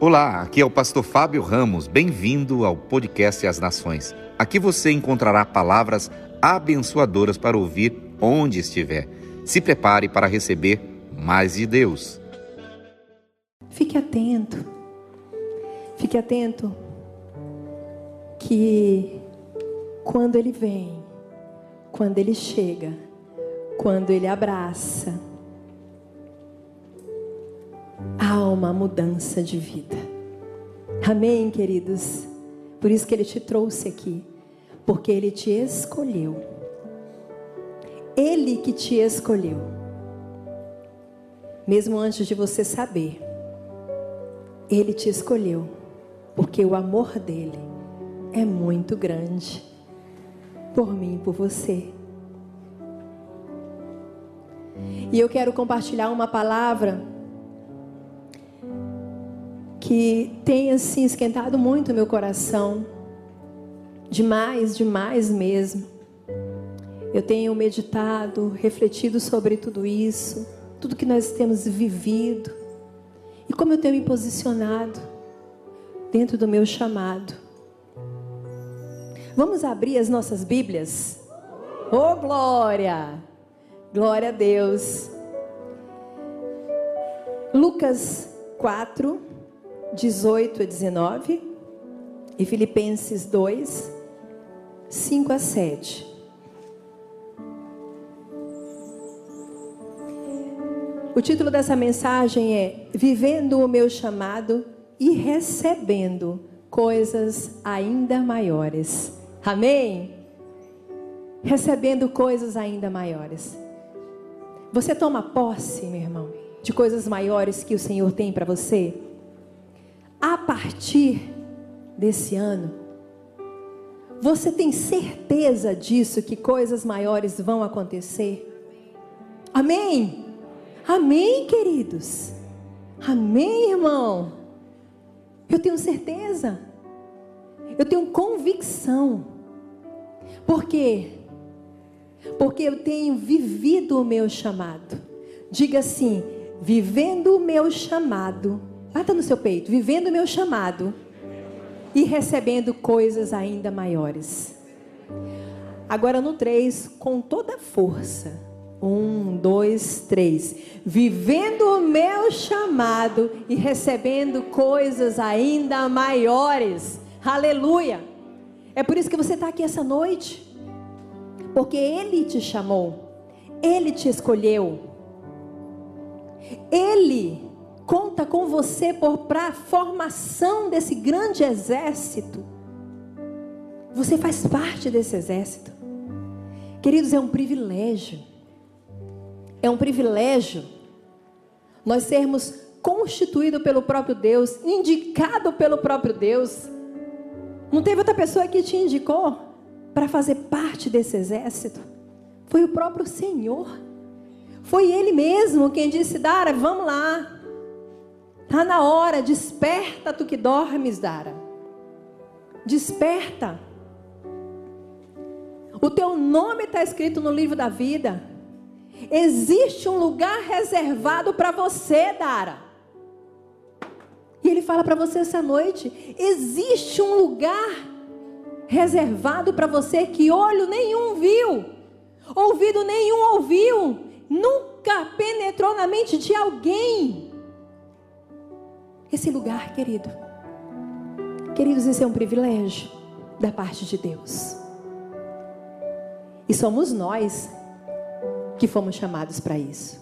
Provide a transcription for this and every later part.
Olá, aqui é o pastor Fábio Ramos. Bem-vindo ao podcast As Nações. Aqui você encontrará palavras abençoadoras para ouvir onde estiver. Se prepare para receber mais de Deus. Fique atento. Fique atento que quando ele vem, quando ele chega, quando ele abraça, há uma mudança de vida. Amém, queridos? Por isso que ele te trouxe aqui, porque ele te escolheu. Ele que te escolheu. Mesmo antes de você saber, ele te escolheu, porque o amor dele é muito grande por mim e por você. E eu quero compartilhar uma palavra que tem assim esquentado muito o meu coração. Demais, demais mesmo. Eu tenho meditado, refletido sobre tudo isso, tudo que nós temos vivido e como eu tenho me posicionado dentro do meu chamado. Vamos abrir as nossas Bíblias? Oh, glória! Glória a Deus. Lucas 4, 18 a 19 e Filipenses 2, 5 a 7. O título dessa mensagem é Vivendo o meu chamado e recebendo coisas ainda maiores. Amém? Recebendo coisas ainda maiores. Você toma posse, meu irmão, de coisas maiores que o Senhor tem para você? A partir desse ano, você tem certeza disso que coisas maiores vão acontecer? Amém? Amém, queridos? Amém, irmão? Eu tenho certeza. Eu tenho convicção. Por quê? Porque eu tenho vivido o meu chamado. Diga assim: vivendo o meu chamado. Bata no seu peito, vivendo o meu chamado e recebendo coisas ainda maiores. Agora no 3, com toda força. Um, dois, três. Vivendo o meu chamado e recebendo coisas ainda maiores. Aleluia. É por isso que você está aqui essa noite. Porque Ele te chamou. Ele te escolheu. Ele conta com você para a formação desse grande exército. Você faz parte desse exército. Queridos, é um privilégio é um privilégio nós sermos constituídos pelo próprio Deus, indicado pelo próprio Deus. Não teve outra pessoa que te indicou para fazer parte desse exército? Foi o próprio Senhor. Foi Ele mesmo quem disse: Dara, vamos lá. Está na hora, desperta tu que dormes, Dara. Desperta. O teu nome está escrito no livro da vida. Existe um lugar reservado para você, Dara. E ele fala para você essa noite: existe um lugar reservado para você que olho nenhum viu, ouvido nenhum ouviu, nunca penetrou na mente de alguém. Esse lugar, querido. Queridos, isso é um privilégio da parte de Deus. E somos nós que fomos chamados para isso.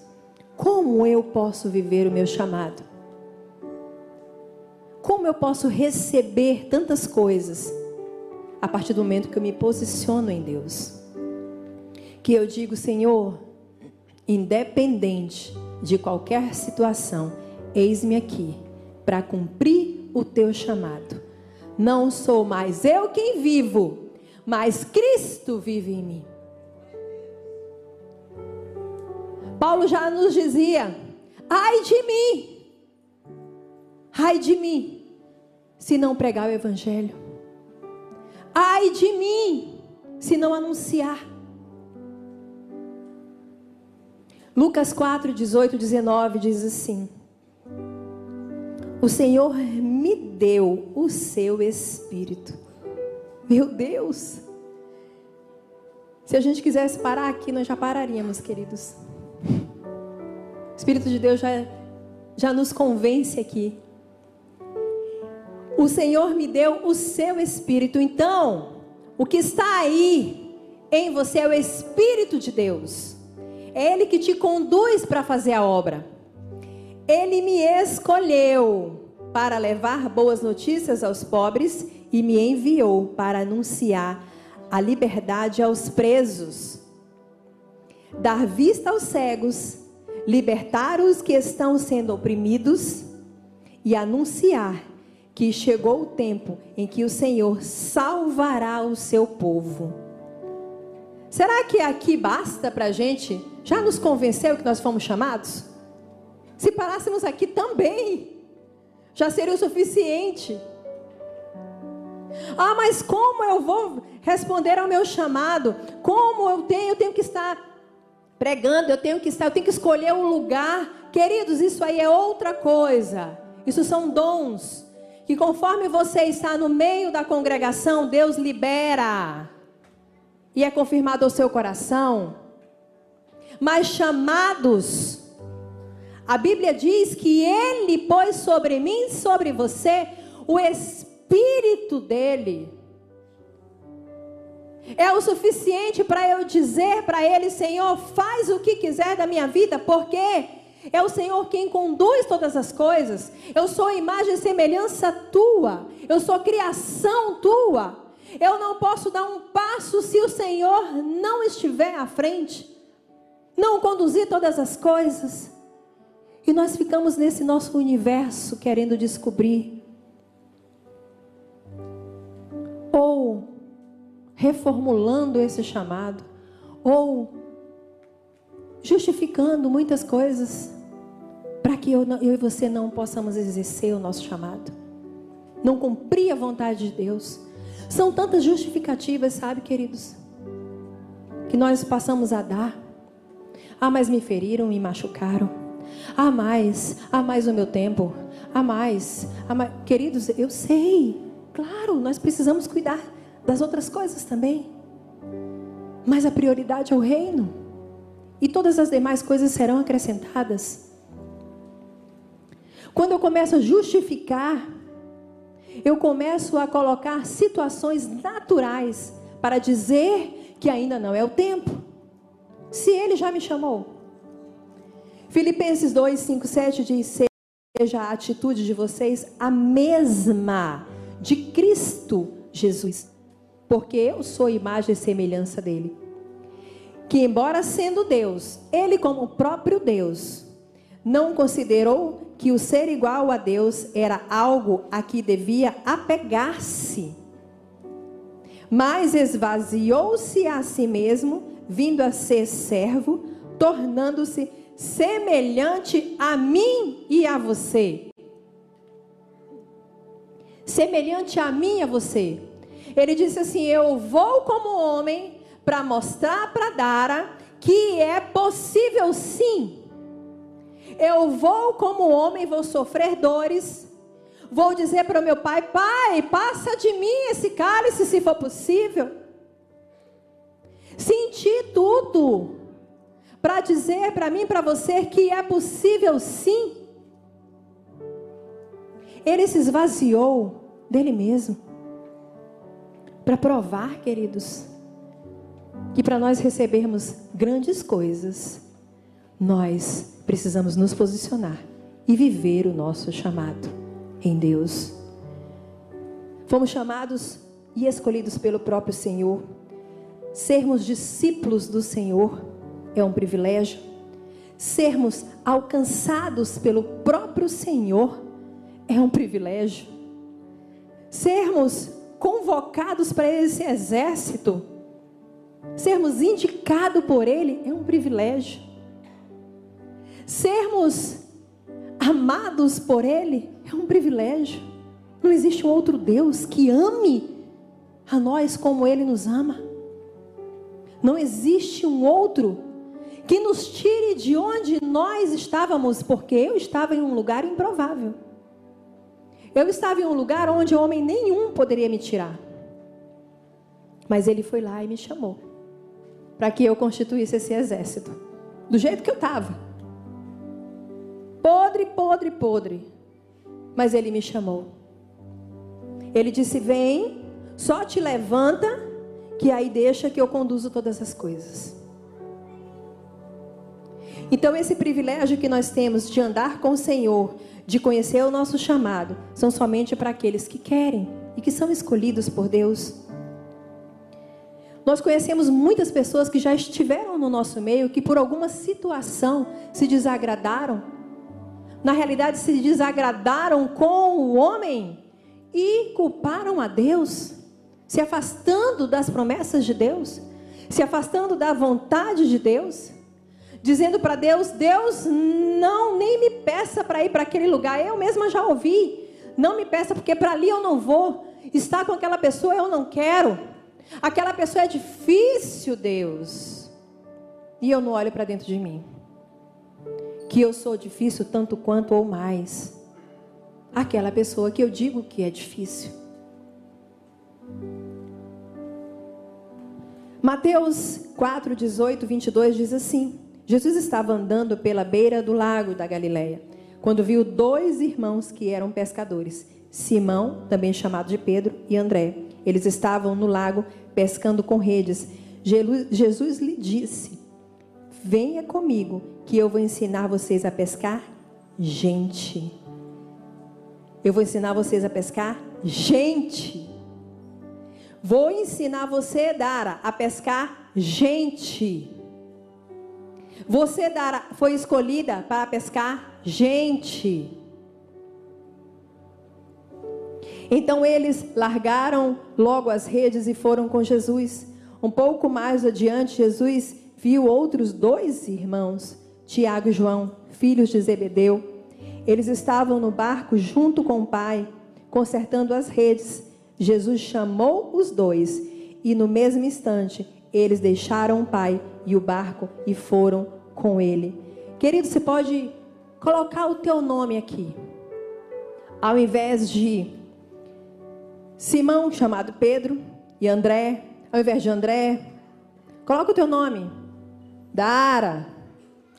Como eu posso viver o meu chamado? Como eu posso receber tantas coisas a partir do momento que eu me posiciono em Deus? Que eu digo, Senhor, independente de qualquer situação, eis-me aqui para cumprir o teu chamado. Não sou mais eu quem vivo, mas Cristo vive em mim. Paulo já nos dizia: ai de mim, ai de mim, se não pregar o Evangelho, ai de mim, se não anunciar. Lucas 4, 18, 19 diz assim: o Senhor me deu o seu espírito. Meu Deus! Se a gente quisesse parar aqui, nós já pararíamos, queridos. O Espírito de Deus já, já nos convence aqui. O Senhor me deu o seu espírito. Então, o que está aí em você é o Espírito de Deus. É Ele que te conduz para fazer a obra. Ele me escolheu para levar boas notícias aos pobres e me enviou para anunciar a liberdade aos presos, dar vista aos cegos, libertar os que estão sendo oprimidos e anunciar que chegou o tempo em que o Senhor salvará o seu povo. Será que aqui basta para a gente? Já nos convenceu que nós fomos chamados? Se parássemos aqui também, já seria o suficiente. Ah, mas como eu vou responder ao meu chamado? Como eu tenho, eu tenho que estar pregando, eu tenho que estar, eu tenho que escolher um lugar. Queridos, isso aí é outra coisa. Isso são dons que conforme você está no meio da congregação, Deus libera. E é confirmado ao seu coração. Mas chamados, a Bíblia diz que ele pôs sobre mim, sobre você, o Espírito dele. É o suficiente para eu dizer para ele, Senhor, faz o que quiser da minha vida, porque é o Senhor quem conduz todas as coisas. Eu sou imagem e semelhança tua. Eu sou criação tua. Eu não posso dar um passo se o Senhor não estiver à frente. Não conduzir todas as coisas. E nós ficamos nesse nosso universo querendo descobrir ou reformulando esse chamado, ou justificando muitas coisas para que eu, eu, e você não possamos exercer o nosso chamado, não cumprir a vontade de Deus. São tantas justificativas, sabe, queridos, que nós passamos a dar. Ah, mas me feriram, me machucaram. Ah, mais, ah, mais o meu tempo. Ah, mais, ah, mais. Queridos, eu sei. Claro, nós precisamos cuidar das outras coisas também. Mas a prioridade é o reino. E todas as demais coisas serão acrescentadas. Quando eu começo a justificar, eu começo a colocar situações naturais para dizer que ainda não é o tempo. Se ele já me chamou. Filipenses 2, 5, 7 diz: Seja a atitude de vocês a mesma de Cristo Jesus, porque eu sou imagem e semelhança dele. Que, embora sendo Deus, ele, como o próprio Deus, não considerou que o ser igual a Deus era algo a que devia apegar-se, mas esvaziou-se a si mesmo, vindo a ser servo, tornando-se semelhante a mim e a você semelhante a mim e a você. Ele disse assim: Eu vou como homem para mostrar para Dara que é possível sim. Eu vou como homem, vou sofrer dores. Vou dizer para o meu pai: Pai, passa de mim esse cálice se for possível. Senti tudo para dizer para mim, para você que é possível sim. Ele se esvaziou dele mesmo. Para provar, queridos, que para nós recebermos grandes coisas, nós precisamos nos posicionar e viver o nosso chamado em Deus. Fomos chamados e escolhidos pelo próprio Senhor. Sermos discípulos do Senhor é um privilégio. Sermos alcançados pelo próprio Senhor é um privilégio. Sermos convocados para esse exército, sermos indicados por Ele, é um privilégio. Sermos amados por Ele é um privilégio. Não existe um outro Deus que ame a nós como Ele nos ama. Não existe um outro que nos tire de onde nós estávamos, porque eu estava em um lugar improvável. Eu estava em um lugar onde homem nenhum poderia me tirar. Mas ele foi lá e me chamou para que eu constituísse esse exército, do jeito que eu estava. Podre, podre, podre. Mas ele me chamou. Ele disse: Vem, só te levanta, que aí deixa que eu conduzo todas as coisas. Então, esse privilégio que nós temos de andar com o Senhor, de conhecer o nosso chamado, são somente para aqueles que querem e que são escolhidos por Deus. Nós conhecemos muitas pessoas que já estiveram no nosso meio, que por alguma situação se desagradaram. Na realidade, se desagradaram com o homem e culparam a Deus, se afastando das promessas de Deus, se afastando da vontade de Deus dizendo para Deus: Deus, não, nem me peça para ir para aquele lugar. Eu mesma já ouvi. Não me peça, porque para ali eu não vou. Estar com aquela pessoa eu não quero. Aquela pessoa é difícil, Deus. E eu não olho para dentro de mim. Que eu sou difícil tanto quanto ou mais. Aquela pessoa que eu digo que é difícil. Mateus 4, 18, 22 diz assim: Jesus estava andando pela beira do lago da Galileia, quando viu dois irmãos que eram pescadores, Simão, também chamado de Pedro, e André. Eles estavam no lago pescando com redes. Jesus lhe disse: Venha comigo, que eu vou ensinar vocês a pescar gente. Eu vou ensinar vocês a pescar gente. Vou ensinar você, Dara, a pescar gente. Você dará, foi escolhida para pescar gente. Então eles largaram logo as redes e foram com Jesus. Um pouco mais adiante, Jesus viu outros dois irmãos, Tiago e João, filhos de Zebedeu. Eles estavam no barco junto com o pai, consertando as redes. Jesus chamou os dois e no mesmo instante eles deixaram o pai e o barco e foram com ele. Querido, você pode colocar o teu nome aqui. Ao invés de Simão, chamado Pedro, e André, ao invés de André, coloca o teu nome. Dara.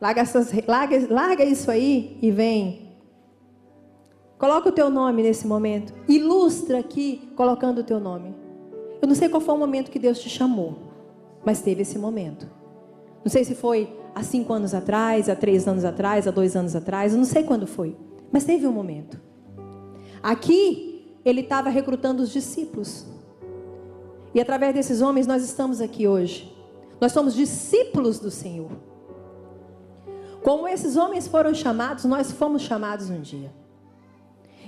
Larga, essas, larga, larga isso aí e vem. Coloca o teu nome nesse momento. Ilustra aqui colocando o teu nome. Eu não sei qual foi o momento que Deus te chamou, mas teve esse momento. Não sei se foi há cinco anos atrás, há três anos atrás, há dois anos atrás, eu não sei quando foi, mas teve um momento. Aqui, ele estava recrutando os discípulos. E através desses homens nós estamos aqui hoje. Nós somos discípulos do Senhor. Como esses homens foram chamados, nós fomos chamados um dia.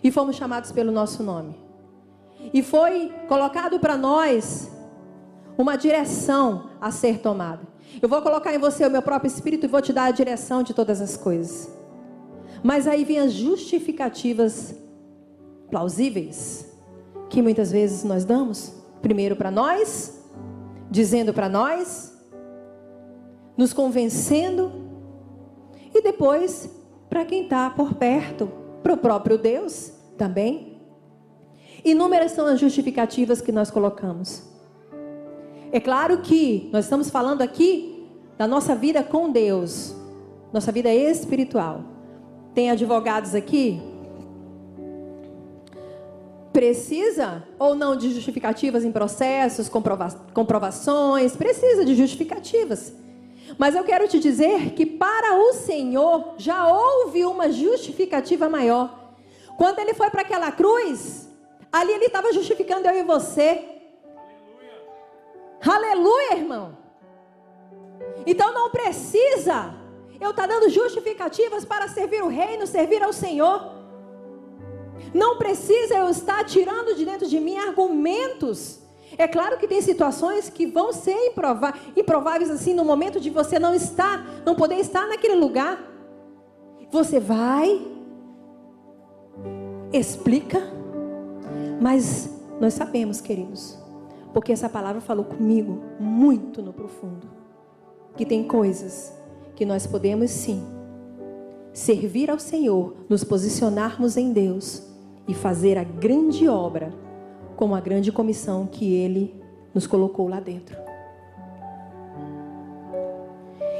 E fomos chamados pelo nosso nome. E foi colocado para nós uma direção a ser tomada. Eu vou colocar em você o meu próprio espírito e vou te dar a direção de todas as coisas. Mas aí vem as justificativas plausíveis que muitas vezes nós damos. Primeiro para nós, dizendo para nós, nos convencendo, e depois para quem está por perto, para o próprio Deus também. Inúmeras são as justificativas que nós colocamos. É claro que nós estamos falando aqui da nossa vida com Deus, nossa vida espiritual. Tem advogados aqui? Precisa ou não de justificativas em processos, comprova comprovações? Precisa de justificativas. Mas eu quero te dizer que para o Senhor já houve uma justificativa maior. Quando ele foi para aquela cruz, ali ele estava justificando eu e você. Aleluia, irmão. Então não precisa eu estar tá dando justificativas para servir o reino, servir ao Senhor. Não precisa eu estar tirando de dentro de mim argumentos. É claro que tem situações que vão ser improváveis assim no momento de você não estar, não poder estar naquele lugar. Você vai, explica, mas nós sabemos, queridos, porque essa palavra falou comigo muito no profundo. Que tem coisas que nós podemos sim servir ao Senhor, nos posicionarmos em Deus e fazer a grande obra, como a grande comissão que Ele nos colocou lá dentro.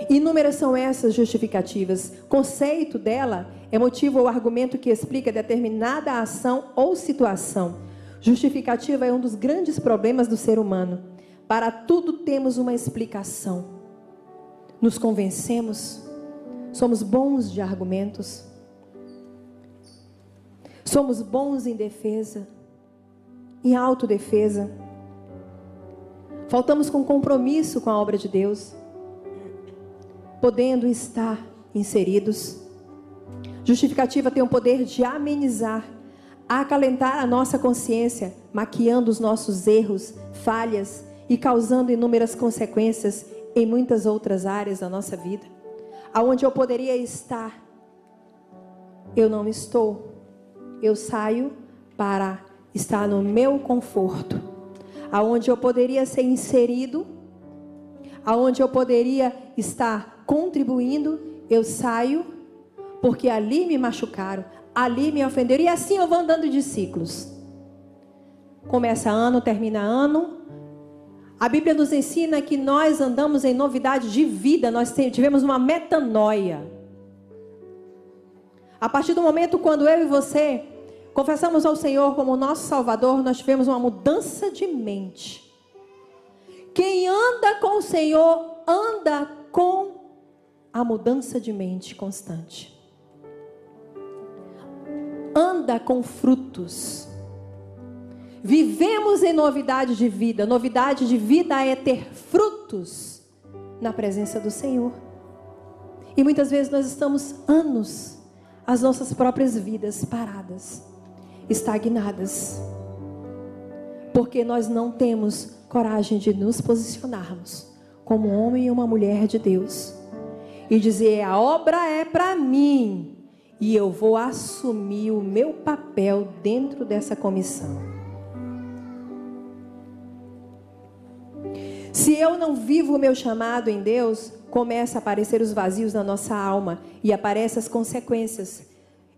Inúmeras são essas justificativas. Conceito dela é motivo ou argumento que explica determinada ação ou situação. Justificativa é um dos grandes problemas do ser humano. Para tudo temos uma explicação. Nos convencemos, somos bons de argumentos, somos bons em defesa, em autodefesa. Faltamos com compromisso com a obra de Deus podendo estar inseridos. Justificativa tem o poder de amenizar, acalentar a nossa consciência, maquiando os nossos erros, falhas e causando inúmeras consequências em muitas outras áreas da nossa vida. Aonde eu poderia estar, eu não estou. Eu saio para estar no meu conforto. Aonde eu poderia ser inserido, aonde eu poderia estar contribuindo, eu saio, porque ali me machucaram, ali me ofenderam, e assim eu vou andando de ciclos. Começa ano, termina ano. A Bíblia nos ensina que nós andamos em novidade de vida, nós tivemos uma metanoia. A partir do momento quando eu e você confessamos ao Senhor como nosso Salvador, nós tivemos uma mudança de mente. Quem anda com o Senhor anda com a mudança de mente constante. Anda com frutos. Vivemos em novidade de vida. Novidade de vida é ter frutos na presença do Senhor. E muitas vezes nós estamos anos, as nossas próprias vidas paradas, estagnadas, porque nós não temos coragem de nos posicionarmos como homem e uma mulher de Deus e dizer: a obra é para mim e eu vou assumir o meu papel dentro dessa comissão. Se eu não vivo o meu chamado em Deus, começa a aparecer os vazios na nossa alma e aparecem as consequências.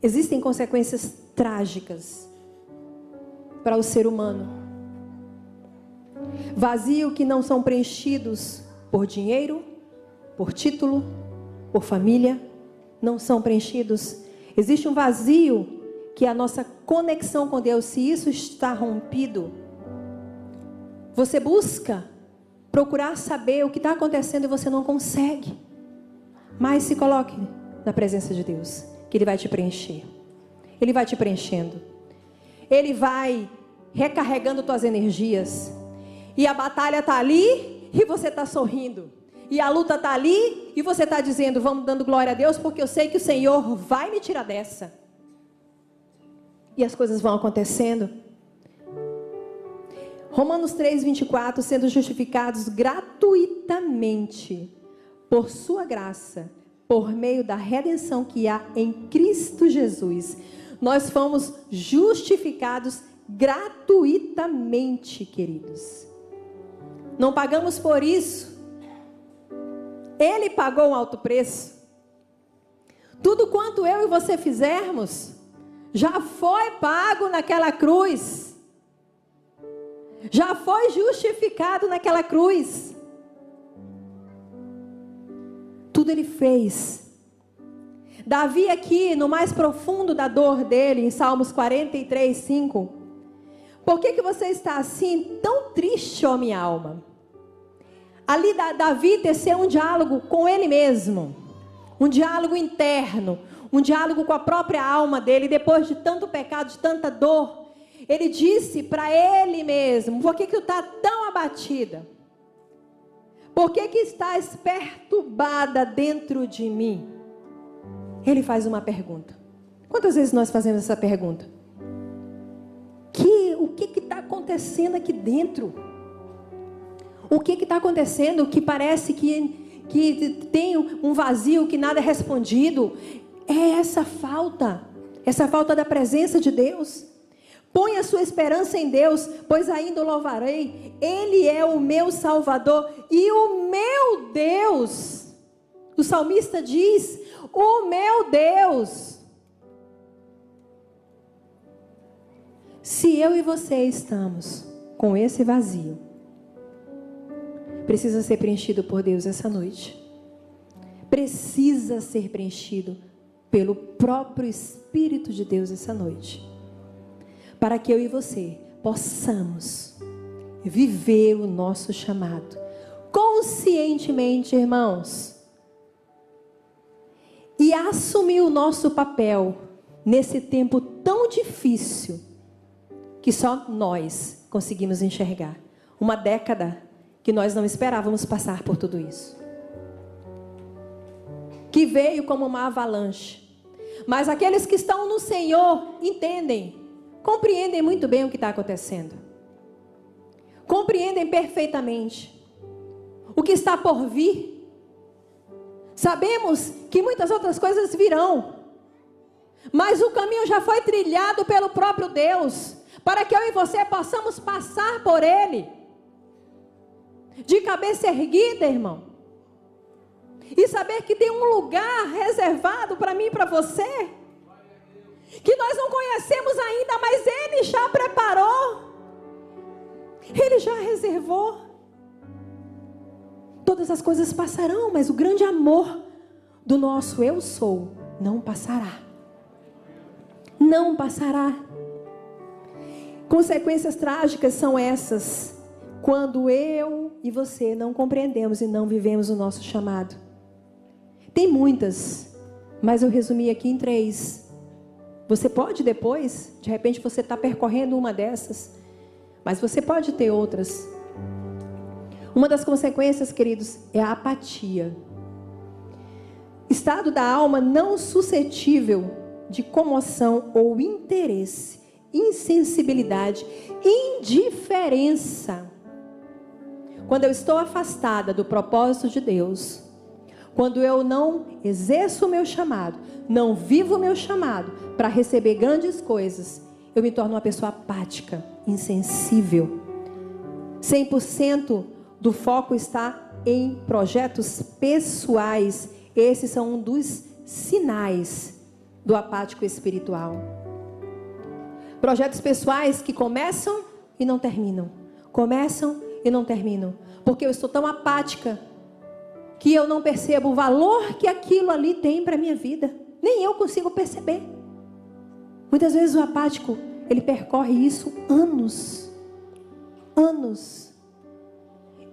Existem consequências trágicas para o ser humano. Vazio que não são preenchidos por dinheiro, por título, por família, não são preenchidos. Existe um vazio que é a nossa conexão com Deus, se isso está rompido, você busca procurar saber o que está acontecendo e você não consegue. Mas se coloque na presença de Deus, que Ele vai te preencher. Ele vai te preenchendo. Ele vai recarregando tuas energias. E a batalha está ali e você está sorrindo e a luta está ali, e você está dizendo, vamos dando glória a Deus, porque eu sei que o Senhor vai me tirar dessa. E as coisas vão acontecendo. Romanos 3, 24, sendo justificados gratuitamente por sua graça, por meio da redenção que há em Cristo Jesus. Nós fomos justificados gratuitamente, queridos. Não pagamos por isso. Ele pagou um alto preço. Tudo quanto eu e você fizermos, já foi pago naquela cruz. Já foi justificado naquela cruz. Tudo ele fez. Davi aqui, no mais profundo da dor dele, em Salmos 43, 5. Por que, que você está assim, tão triste, ó minha alma? Ali Davi teceu um diálogo com ele mesmo, um diálogo interno, um diálogo com a própria alma dele, depois de tanto pecado, de tanta dor. Ele disse para ele mesmo: Por que, que tu está tão abatida? Por que, que estás perturbada dentro de mim? Ele faz uma pergunta. Quantas vezes nós fazemos essa pergunta? Que, o que está acontecendo aqui dentro? O que está acontecendo que parece que, que tem um vazio, que nada é respondido. É essa falta, essa falta da presença de Deus. Põe a sua esperança em Deus, pois ainda o louvarei. Ele é o meu Salvador e o meu Deus. O salmista diz: O meu Deus. Se eu e você estamos com esse vazio, precisa ser preenchido por Deus essa noite. Precisa ser preenchido pelo próprio Espírito de Deus essa noite. Para que eu e você possamos viver o nosso chamado conscientemente, irmãos, e assumir o nosso papel nesse tempo tão difícil que só nós conseguimos enxergar. Uma década que nós não esperávamos passar por tudo isso. Que veio como uma avalanche. Mas aqueles que estão no Senhor entendem, compreendem muito bem o que está acontecendo. Compreendem perfeitamente o que está por vir. Sabemos que muitas outras coisas virão. Mas o caminho já foi trilhado pelo próprio Deus, para que eu e você possamos passar por ele. De cabeça erguida, irmão. E saber que tem um lugar reservado para mim e para você. Que nós não conhecemos ainda, mas ele já preparou. Ele já reservou. Todas as coisas passarão, mas o grande amor do nosso eu sou não passará. Não passará. Consequências trágicas são essas quando eu e você não compreendemos e não vivemos o nosso chamado. Tem muitas, mas eu resumi aqui em três. Você pode depois, de repente você está percorrendo uma dessas, mas você pode ter outras. Uma das consequências, queridos, é a apatia. Estado da alma não suscetível de comoção ou interesse, insensibilidade, indiferença quando eu estou afastada do propósito de Deus, quando eu não exerço o meu chamado, não vivo o meu chamado para receber grandes coisas, eu me torno uma pessoa apática, insensível. 100% do foco está em projetos pessoais. Esses são um dos sinais do apático espiritual. Projetos pessoais que começam e não terminam. Começam e não termino. Porque eu estou tão apática que eu não percebo o valor que aquilo ali tem para a minha vida. Nem eu consigo perceber. Muitas vezes o apático, ele percorre isso anos. Anos.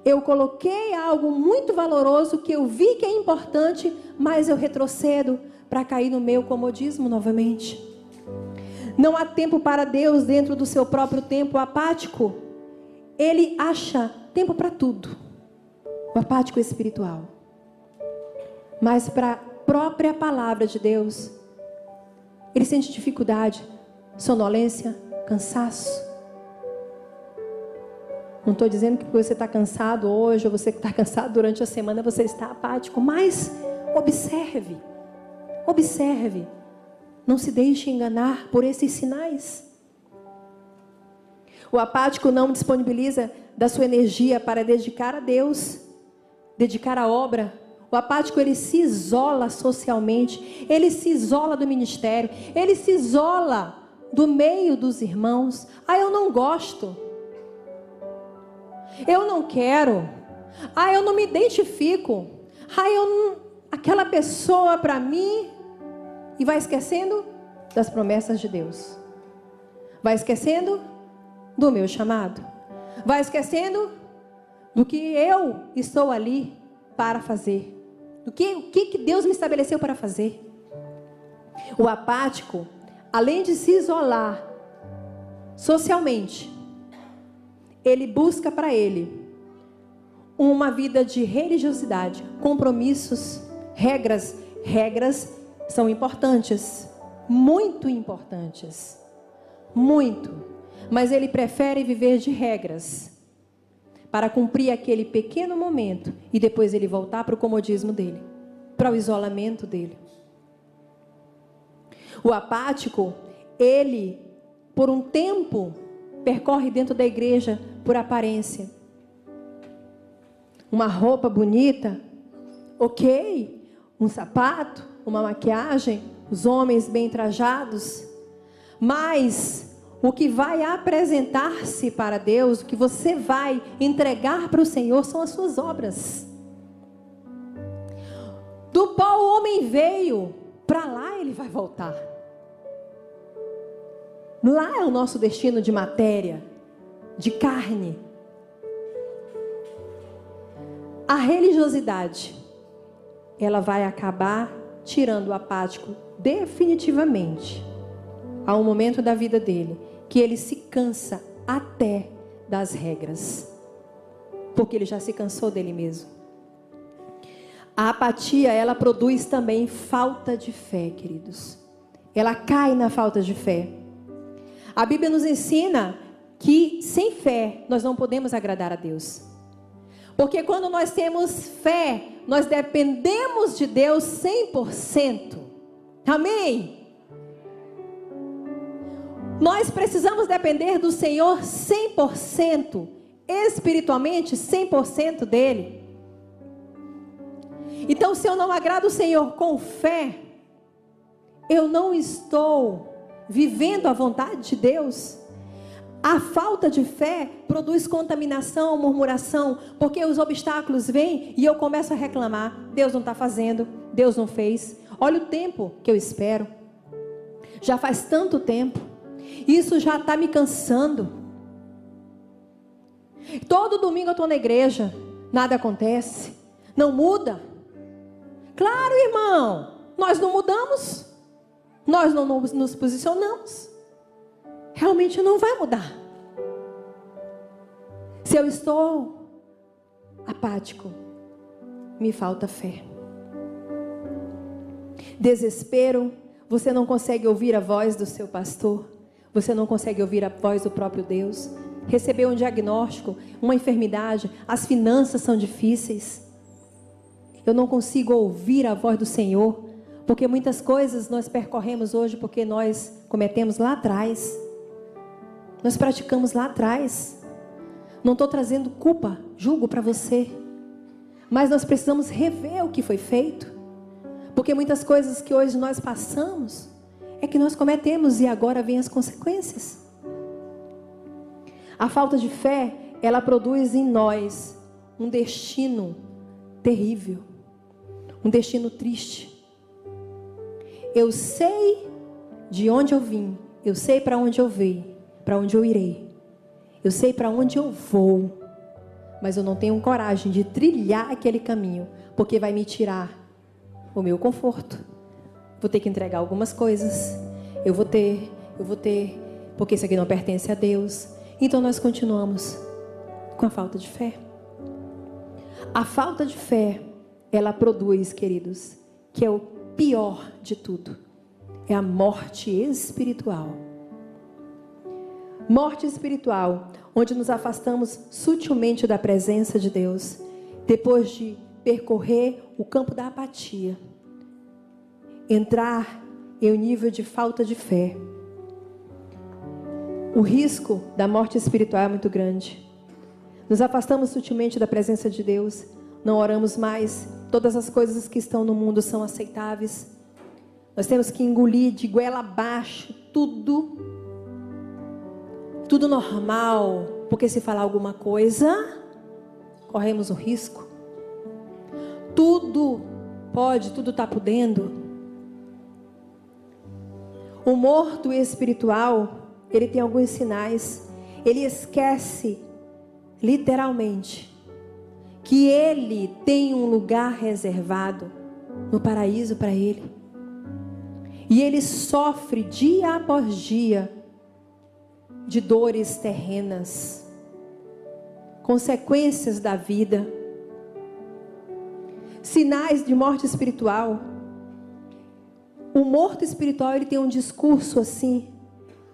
Eu coloquei algo muito valoroso que eu vi que é importante, mas eu retrocedo para cair no meu comodismo novamente. Não há tempo para Deus dentro do seu próprio tempo apático ele acha tempo para tudo. O apático espiritual. Mas para a própria palavra de Deus, ele sente dificuldade, sonolência, cansaço. Não estou dizendo que você está cansado hoje, ou você que está cansado durante a semana, você está apático. Mas observe, observe. Não se deixe enganar por esses sinais. O apático não disponibiliza da sua energia para dedicar a Deus, dedicar a obra. O apático ele se isola socialmente, ele se isola do ministério, ele se isola do meio dos irmãos. Ah, eu não gosto. Eu não quero. Ah, eu não me identifico. Ah, eu não... aquela pessoa para mim e vai esquecendo das promessas de Deus. Vai esquecendo do meu chamado. Vai esquecendo do que eu estou ali para fazer. Do que, o que Deus me estabeleceu para fazer. O apático, além de se isolar socialmente, ele busca para ele uma vida de religiosidade, compromissos, regras. Regras são importantes, muito importantes. Muito mas ele prefere viver de regras para cumprir aquele pequeno momento e depois ele voltar para o comodismo dele, para o isolamento dele. O apático, ele, por um tempo, percorre dentro da igreja por aparência. Uma roupa bonita, ok. Um sapato, uma maquiagem, os homens bem trajados. Mas o que vai apresentar-se para Deus, o que você vai entregar para o Senhor são as suas obras. Do pó o homem veio, para lá ele vai voltar. Lá é o nosso destino de matéria, de carne. A religiosidade, ela vai acabar tirando o apático definitivamente. Há um momento da vida dele que ele se cansa até das regras, porque ele já se cansou dele mesmo. A apatia, ela produz também falta de fé, queridos. Ela cai na falta de fé. A Bíblia nos ensina que sem fé nós não podemos agradar a Deus. Porque quando nós temos fé, nós dependemos de Deus 100%. Amém? Nós precisamos depender do Senhor 100%, espiritualmente 100% dele. Então, se eu não agrado o Senhor com fé, eu não estou vivendo a vontade de Deus. A falta de fé produz contaminação, murmuração, porque os obstáculos vêm e eu começo a reclamar: Deus não está fazendo, Deus não fez. Olha o tempo que eu espero. Já faz tanto tempo. Isso já está me cansando. Todo domingo eu estou na igreja, nada acontece, não muda. Claro, irmão, nós não mudamos, nós não nos posicionamos. Realmente não vai mudar. Se eu estou apático, me falta fé. Desespero, você não consegue ouvir a voz do seu pastor. Você não consegue ouvir a voz do próprio Deus. Recebeu um diagnóstico, uma enfermidade, as finanças são difíceis. Eu não consigo ouvir a voz do Senhor, porque muitas coisas nós percorremos hoje porque nós cometemos lá atrás. Nós praticamos lá atrás. Não estou trazendo culpa, julgo para você. Mas nós precisamos rever o que foi feito. Porque muitas coisas que hoje nós passamos, é que nós cometemos e agora vem as consequências. A falta de fé, ela produz em nós um destino terrível, um destino triste. Eu sei de onde eu vim, eu sei para onde eu vim, para onde eu irei. Eu sei para onde eu vou, mas eu não tenho coragem de trilhar aquele caminho, porque vai me tirar o meu conforto vou ter que entregar algumas coisas. Eu vou ter, eu vou ter, porque isso aqui não pertence a Deus. Então nós continuamos com a falta de fé. A falta de fé, ela produz, queridos, que é o pior de tudo. É a morte espiritual. Morte espiritual, onde nos afastamos sutilmente da presença de Deus, depois de percorrer o campo da apatia entrar em um nível de falta de fé. O risco da morte espiritual é muito grande. Nos afastamos sutilmente da presença de Deus, não oramos mais, todas as coisas que estão no mundo são aceitáveis. Nós temos que engolir de goela abaixo tudo, tudo normal, porque se falar alguma coisa, corremos o risco. Tudo pode, tudo está podendo. O morto espiritual, ele tem alguns sinais. Ele esquece, literalmente, que ele tem um lugar reservado no paraíso para ele. E ele sofre dia após dia de dores terrenas, consequências da vida, sinais de morte espiritual. O morto espiritual, ele tem um discurso assim: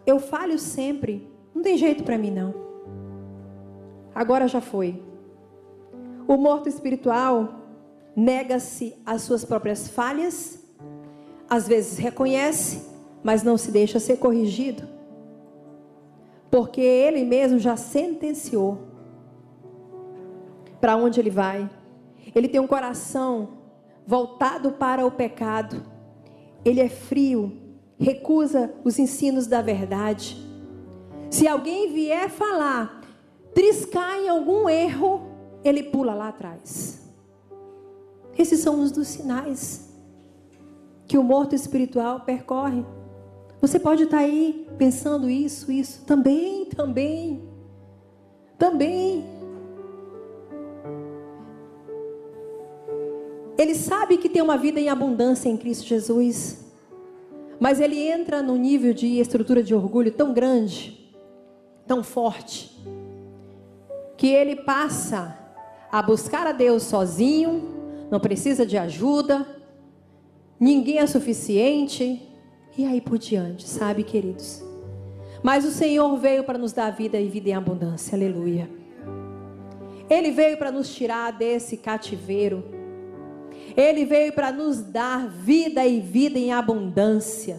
eu falho sempre, não tem jeito para mim não. Agora já foi. O morto espiritual nega-se às suas próprias falhas, às vezes reconhece, mas não se deixa ser corrigido, porque ele mesmo já sentenciou para onde ele vai. Ele tem um coração voltado para o pecado ele é frio, recusa os ensinos da verdade. Se alguém vier falar, triscar em algum erro, ele pula lá atrás. Esses são os dos sinais que o morto espiritual percorre. Você pode estar aí pensando isso, isso, também, também, também. Ele sabe que tem uma vida em abundância em Cristo Jesus, mas ele entra num nível de estrutura de orgulho tão grande, tão forte, que ele passa a buscar a Deus sozinho, não precisa de ajuda, ninguém é suficiente, e aí por diante, sabe, queridos? Mas o Senhor veio para nos dar vida e vida em abundância, aleluia. Ele veio para nos tirar desse cativeiro. Ele veio para nos dar vida e vida em abundância.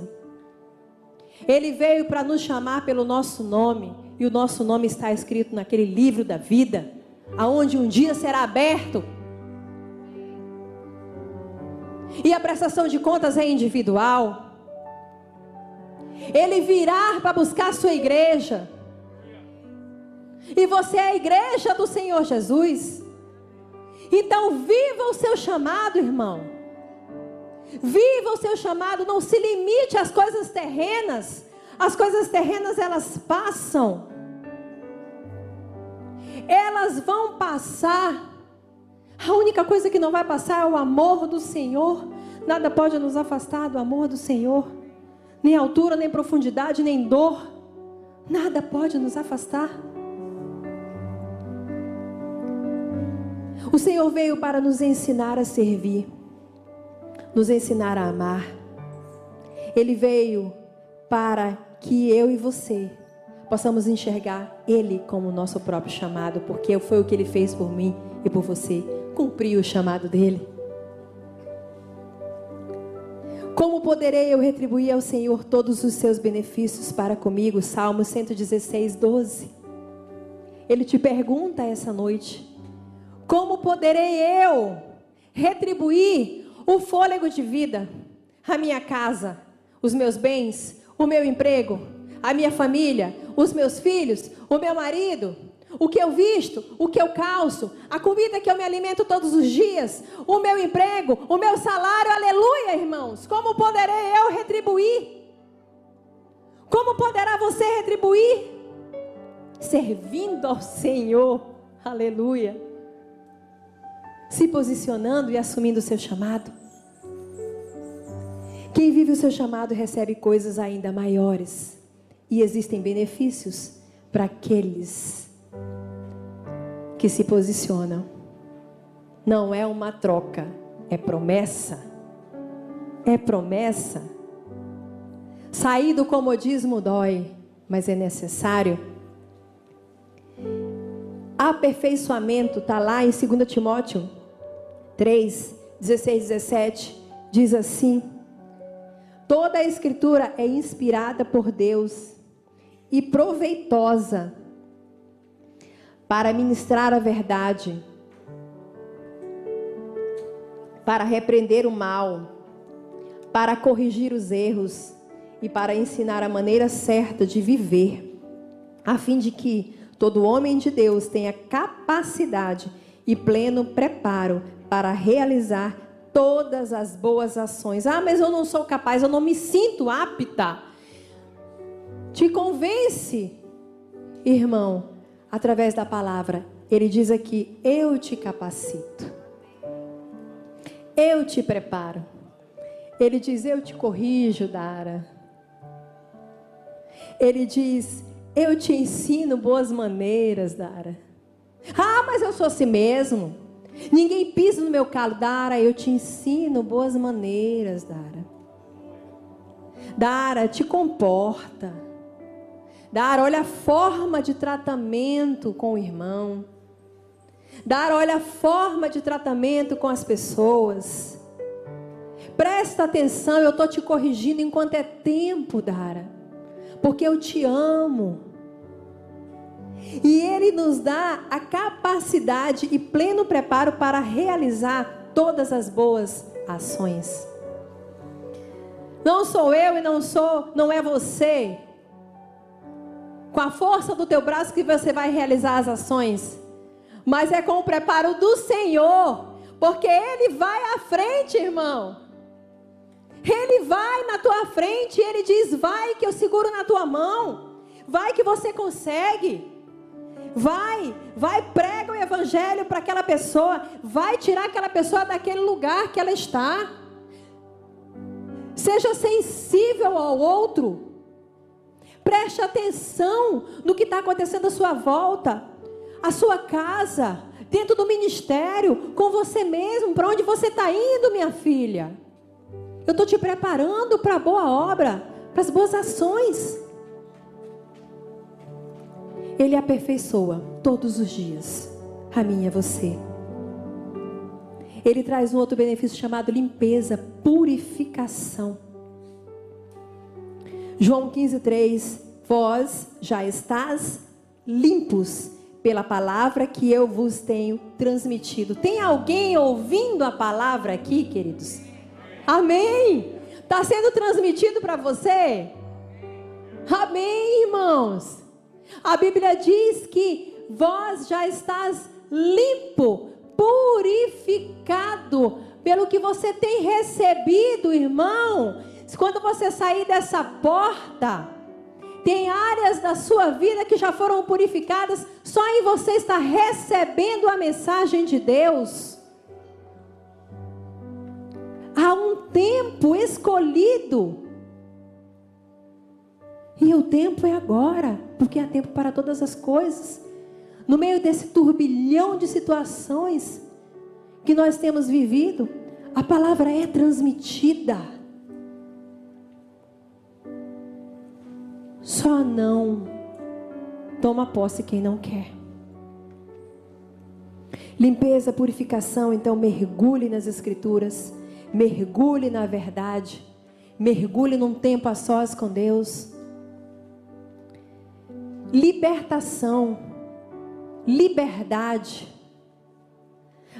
Ele veio para nos chamar pelo nosso nome, e o nosso nome está escrito naquele livro da vida, aonde um dia será aberto. E a prestação de contas é individual. Ele virá para buscar a sua igreja. E você é a igreja do Senhor Jesus. Então, viva o seu chamado, irmão. Viva o seu chamado, não se limite às coisas terrenas. As coisas terrenas elas passam. Elas vão passar. A única coisa que não vai passar é o amor do Senhor. Nada pode nos afastar do amor do Senhor nem altura, nem profundidade, nem dor. Nada pode nos afastar. O Senhor veio para nos ensinar a servir, nos ensinar a amar. Ele veio para que eu e você possamos enxergar Ele como nosso próprio chamado, porque foi o que Ele fez por mim e por você. Cumpriu o chamado dele. Como poderei eu retribuir ao Senhor todos os seus benefícios para comigo? Salmo 116, 12. Ele te pergunta essa noite: Como poderei eu retribuir o fôlego de vida, a minha casa, os meus bens, o meu emprego, a minha família, os meus filhos, o meu marido, o que eu visto, o que eu calço, a comida que eu me alimento todos os dias, o meu emprego, o meu salário, aleluia, irmãos. Como poderei eu retribuir? Como poderá você retribuir? Servindo ao Senhor, aleluia. Se posicionando e assumindo o seu chamado. Quem vive o seu chamado recebe coisas ainda maiores. E existem benefícios para aqueles que se posicionam. Não é uma troca, é promessa. É promessa. Sair do comodismo dói, mas é necessário. Aperfeiçoamento está lá em 2 Timóteo 3, 16, 17. Diz assim: Toda a Escritura é inspirada por Deus e proveitosa para ministrar a verdade, para repreender o mal, para corrigir os erros e para ensinar a maneira certa de viver, a fim de que todo homem de Deus tenha capacidade e pleno preparo para realizar todas as boas ações. Ah, mas eu não sou capaz, eu não me sinto apta. Te convence, irmão, através da palavra. Ele diz aqui: Eu te capacito. Eu te preparo. Ele diz: Eu te corrijo, Dara. Ele diz: Eu te ensino boas maneiras, Dara. Ah, mas eu sou assim mesmo. Ninguém pisa no meu calo, Dara. Eu te ensino boas maneiras, Dara. Dara, te comporta dar, olha a forma de tratamento com o irmão. Dar, olha a forma de tratamento com as pessoas. Presta atenção, eu estou te corrigindo enquanto é tempo, Dara. Porque eu te amo. E Ele nos dá a capacidade e pleno preparo para realizar todas as boas ações. Não sou eu e não sou, não é você com a força do teu braço que você vai realizar as ações, mas é com o preparo do Senhor, porque Ele vai à frente, irmão. Ele vai na tua frente, Ele diz: vai que eu seguro na tua mão, vai que você consegue. Vai, vai, prega o evangelho para aquela pessoa, vai tirar aquela pessoa daquele lugar que ela está. Seja sensível ao outro. Preste atenção no que está acontecendo à sua volta, à sua casa, dentro do ministério, com você mesmo, para onde você está indo, minha filha. Eu estou te preparando para a boa obra, para as boas ações. Ele aperfeiçoa todos os dias a mim e a você. Ele traz um outro benefício chamado limpeza, purificação. João 15:3 Vós já estás limpos pela palavra que eu vos tenho transmitido. Tem alguém ouvindo a palavra aqui, queridos? Amém. Está sendo transmitido para você? Amém, irmãos. A Bíblia diz que vós já estás limpo, purificado pelo que você tem recebido, irmão. Quando você sair dessa porta, tem áreas da sua vida que já foram purificadas, só em você está recebendo a mensagem de Deus. Há um tempo escolhido e o tempo é agora, porque há tempo para todas as coisas. No meio desse turbilhão de situações que nós temos vivido, a palavra é transmitida. Só não toma posse quem não quer. Limpeza, purificação, então mergulhe nas Escrituras, mergulhe na verdade, mergulhe num tempo a sós com Deus libertação, liberdade.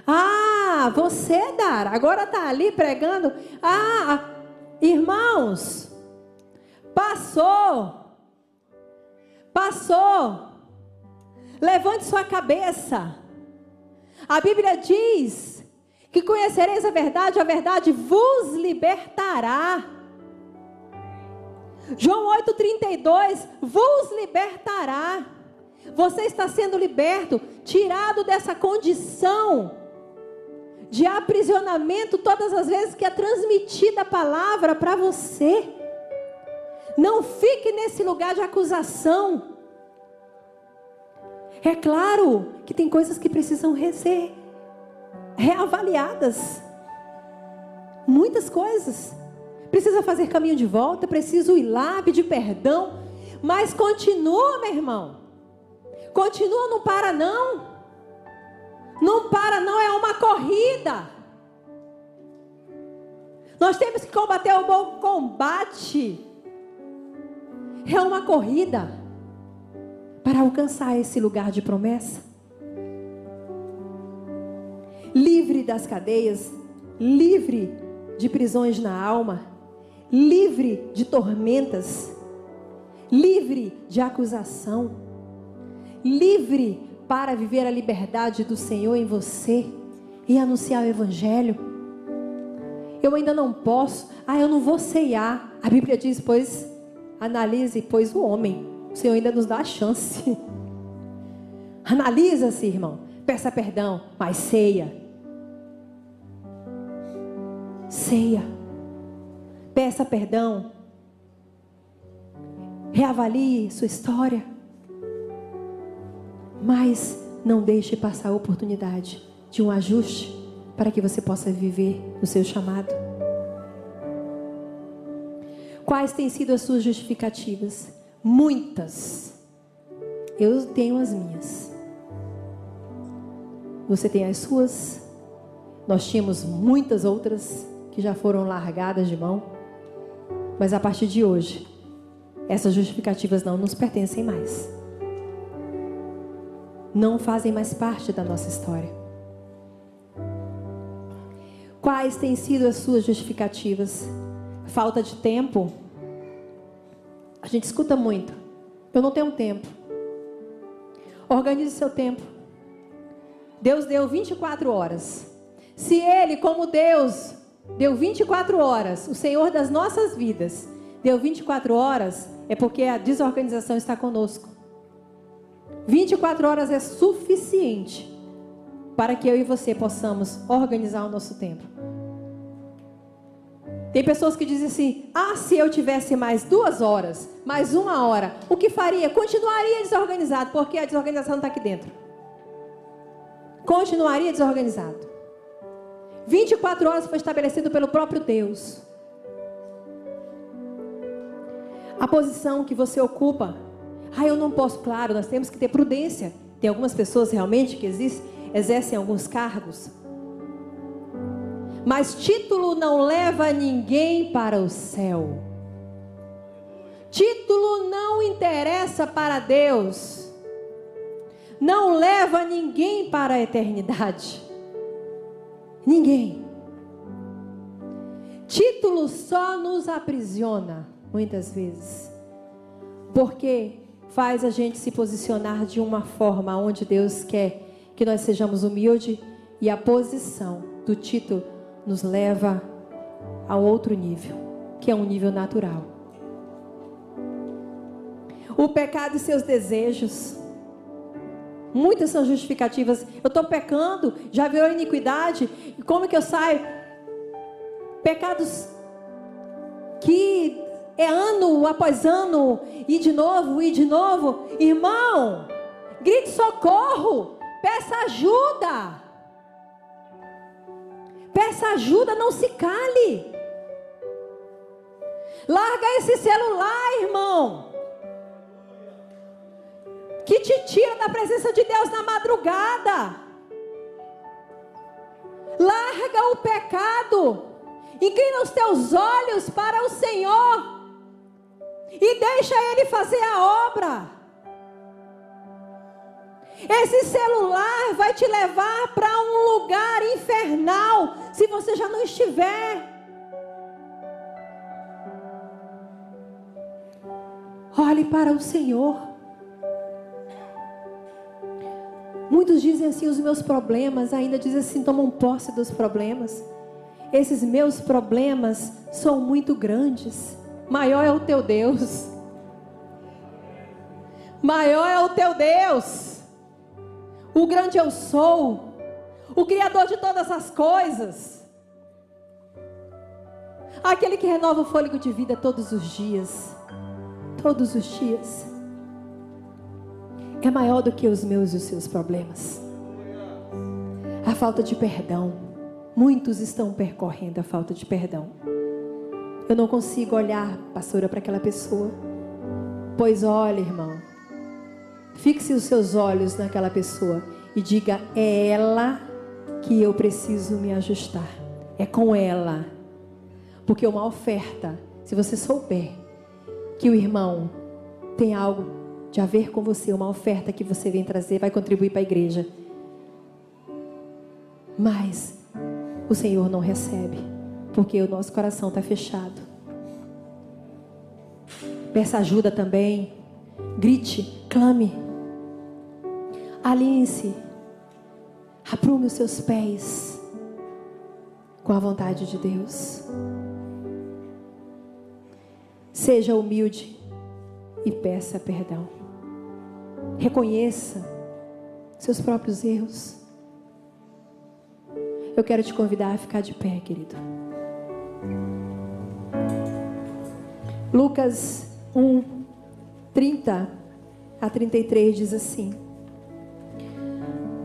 Ah, você, Dara, agora está ali pregando. Ah, irmãos, passou, passou. Levante sua cabeça. A Bíblia diz que conhecereis a verdade, a verdade vos libertará. João 8,32 vos libertará. Você está sendo liberto, tirado dessa condição de aprisionamento todas as vezes que é transmitida a palavra para você. Não fique nesse lugar de acusação. É claro que tem coisas que precisam ser reavaliadas. Muitas coisas precisa fazer caminho de volta, preciso ir lá pedir perdão, mas continua, meu irmão. Continua, não para não. Não para não, é uma corrida. Nós temos que combater o bom combate. É uma corrida para alcançar esse lugar de promessa. Livre das cadeias, livre de prisões na alma livre de tormentas, livre de acusação, livre para viver a liberdade do Senhor em você e anunciar o Evangelho. Eu ainda não posso, ah, eu não vou ceiar. A Bíblia diz, pois, analise, pois, o homem. O Senhor ainda nos dá a chance. Analisa-se, irmão. Peça perdão, mas ceia. Ceia. Peça perdão. Reavalie sua história. Mas não deixe passar a oportunidade de um ajuste para que você possa viver o seu chamado. Quais têm sido as suas justificativas? Muitas. Eu tenho as minhas. Você tem as suas. Nós tínhamos muitas outras que já foram largadas de mão. Mas a partir de hoje, essas justificativas não nos pertencem mais. Não fazem mais parte da nossa história. Quais têm sido as suas justificativas? Falta de tempo? A gente escuta muito. Eu não tenho tempo. Organize seu tempo. Deus deu 24 horas. Se Ele, como Deus, deu 24 horas, o Senhor das nossas vidas, deu 24 horas, é porque a desorganização está conosco. 24 horas é suficiente para que eu e você possamos organizar o nosso tempo. Tem pessoas que dizem assim: ah, se eu tivesse mais duas horas, mais uma hora, o que faria? Continuaria desorganizado, porque a desorganização está aqui dentro. Continuaria desorganizado. 24 horas foi estabelecido pelo próprio Deus. A posição que você ocupa. Ah, eu não posso, claro, nós temos que ter prudência. Tem algumas pessoas realmente que existem, exercem alguns cargos. Mas título não leva ninguém para o céu. Título não interessa para Deus. Não leva ninguém para a eternidade. Ninguém. Título só nos aprisiona, muitas vezes. Porque faz a gente se posicionar de uma forma onde Deus quer que nós sejamos humildes e a posição do título nos leva a outro nível, que é um nível natural. O pecado e seus desejos. Muitas são justificativas. Eu estou pecando, já a iniquidade, como que eu saio? Pecados que é ano após ano, e de novo, e de novo. Irmão, grite socorro, peça ajuda. Peça ajuda, não se cale. Larga esse celular, irmão. Que te tira da presença de Deus na madrugada. Larga o pecado. Inclina os teus olhos para o Senhor. E deixa Ele fazer a obra. Esse celular vai te levar para um lugar infernal se você já não estiver. Olhe para o Senhor. Muitos dizem assim: os meus problemas, ainda dizem assim, tomam posse dos problemas. Esses meus problemas são muito grandes. Maior é o teu Deus. Maior é o teu Deus o grande eu sou, o Criador de todas as coisas, aquele que renova o fôlego de vida todos os dias, todos os dias, é maior do que os meus e os seus problemas. A falta de perdão, muitos estão percorrendo a falta de perdão. Eu não consigo olhar, pastora, para aquela pessoa. Pois olha, irmão, Fixe os seus olhos naquela pessoa e diga: é ela que eu preciso me ajustar. É com ela. Porque uma oferta, se você souber que o irmão tem algo de a ver com você, uma oferta que você vem trazer, vai contribuir para a igreja. Mas o Senhor não recebe, porque o nosso coração está fechado. Peça ajuda também. Grite, clame. Alinhe-se. Aprume os seus pés com a vontade de Deus. Seja humilde e peça perdão. Reconheça seus próprios erros. Eu quero te convidar a ficar de pé, querido. Lucas 1, 30 a 33 diz assim: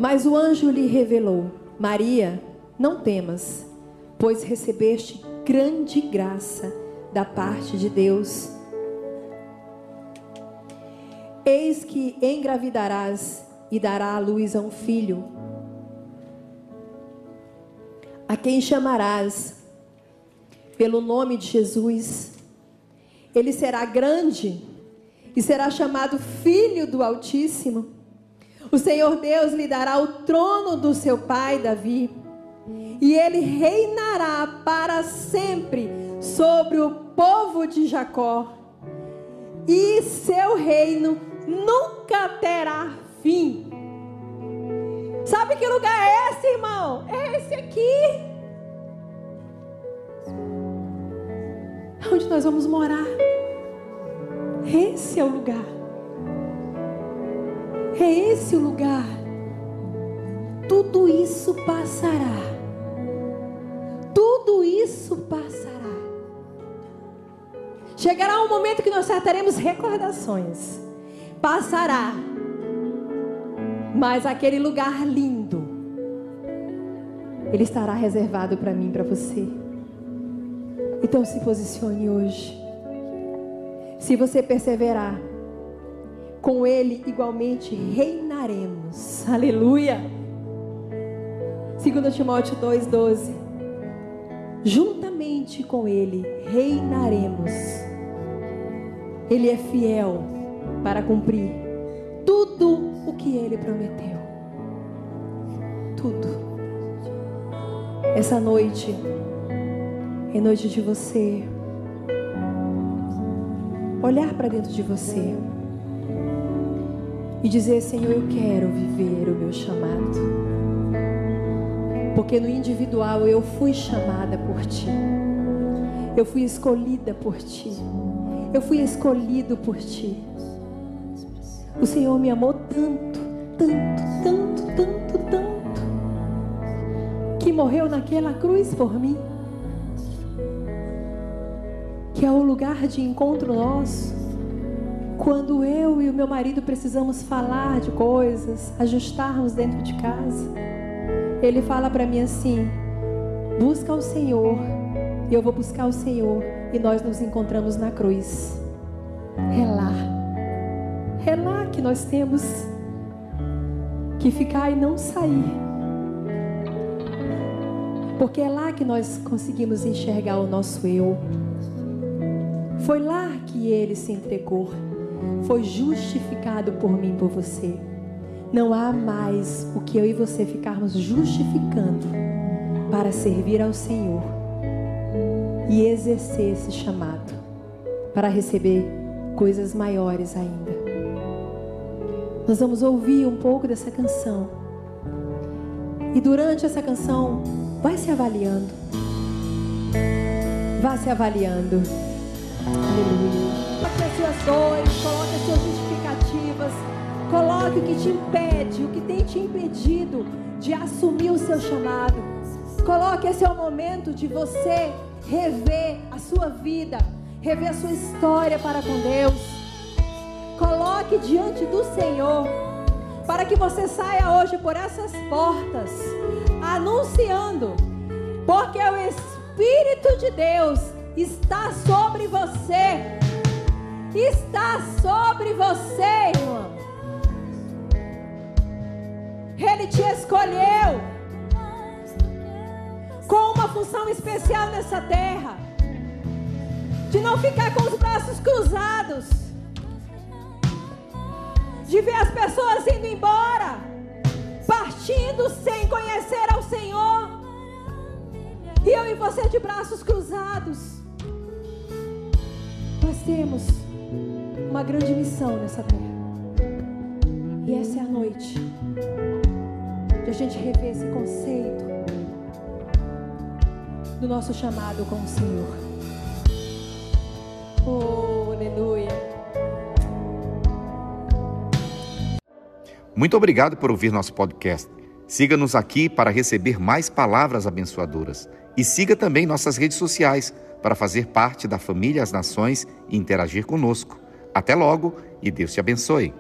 mas o anjo lhe revelou: Maria, não temas, pois recebeste grande graça da parte de Deus. Eis que engravidarás e dará à luz a um filho, a quem chamarás pelo nome de Jesus. Ele será grande e será chamado Filho do Altíssimo. O Senhor Deus lhe dará o trono do seu pai Davi, e ele reinará para sempre sobre o povo de Jacó. e seu reino nunca terá fim. Sabe que lugar é esse, irmão? É esse aqui. Onde nós vamos morar? Esse é o lugar. É esse o lugar. Tudo isso passará. Tudo isso passará. Chegará um momento que nós teremos recordações. Passará. Mas aquele lugar lindo, ele estará reservado para mim, para você. Então se posicione hoje. Se você perseverar, com Ele igualmente reinaremos. Aleluia. 2 Timóteo 2,12. Juntamente com Ele reinaremos. Ele é fiel para cumprir tudo o que Ele prometeu. Tudo. Essa noite é noite de você olhar para dentro de você e dizer: Senhor, eu quero viver o meu chamado. Porque no individual eu fui chamada por ti, eu fui escolhida por ti, eu fui escolhido por ti. O Senhor me amou tanto, tanto, tanto, tanto, tanto, que morreu naquela cruz por mim que é o lugar de encontro nosso. Quando eu e o meu marido precisamos falar de coisas, ajustarmos dentro de casa, ele fala para mim assim: busca o Senhor, eu vou buscar o Senhor, e nós nos encontramos na cruz. É lá, é lá que nós temos que ficar e não sair. Porque é lá que nós conseguimos enxergar o nosso eu. Foi lá que ele se entregou. Foi justificado por mim, por você. Não há mais o que eu e você ficarmos justificando para servir ao Senhor e exercer esse chamado para receber coisas maiores ainda. Nós vamos ouvir um pouco dessa canção. E durante essa canção, vai se avaliando. Vá se avaliando. Aleluia. Coloque as suas dores, coloque as suas justificativas. Coloque o que te impede, o que tem te impedido de assumir o seu chamado. Coloque esse é o momento de você rever a sua vida, rever a sua história para com Deus. Coloque diante do Senhor, para que você saia hoje por essas portas, anunciando, porque o Espírito de Deus está sobre você. Está sobre você, irmão. Ele te escolheu com uma função especial nessa terra. De não ficar com os braços cruzados. De ver as pessoas indo embora, partindo sem conhecer ao Senhor. E eu e você de braços cruzados nós temos uma grande missão nessa terra. E essa é a noite de a gente rever esse conceito do nosso chamado com o Senhor. Oh, aleluia. Muito obrigado por ouvir nosso podcast. Siga-nos aqui para receber mais palavras abençoadoras. E siga também nossas redes sociais para fazer parte da família As Nações e interagir conosco. Até logo e Deus te abençoe.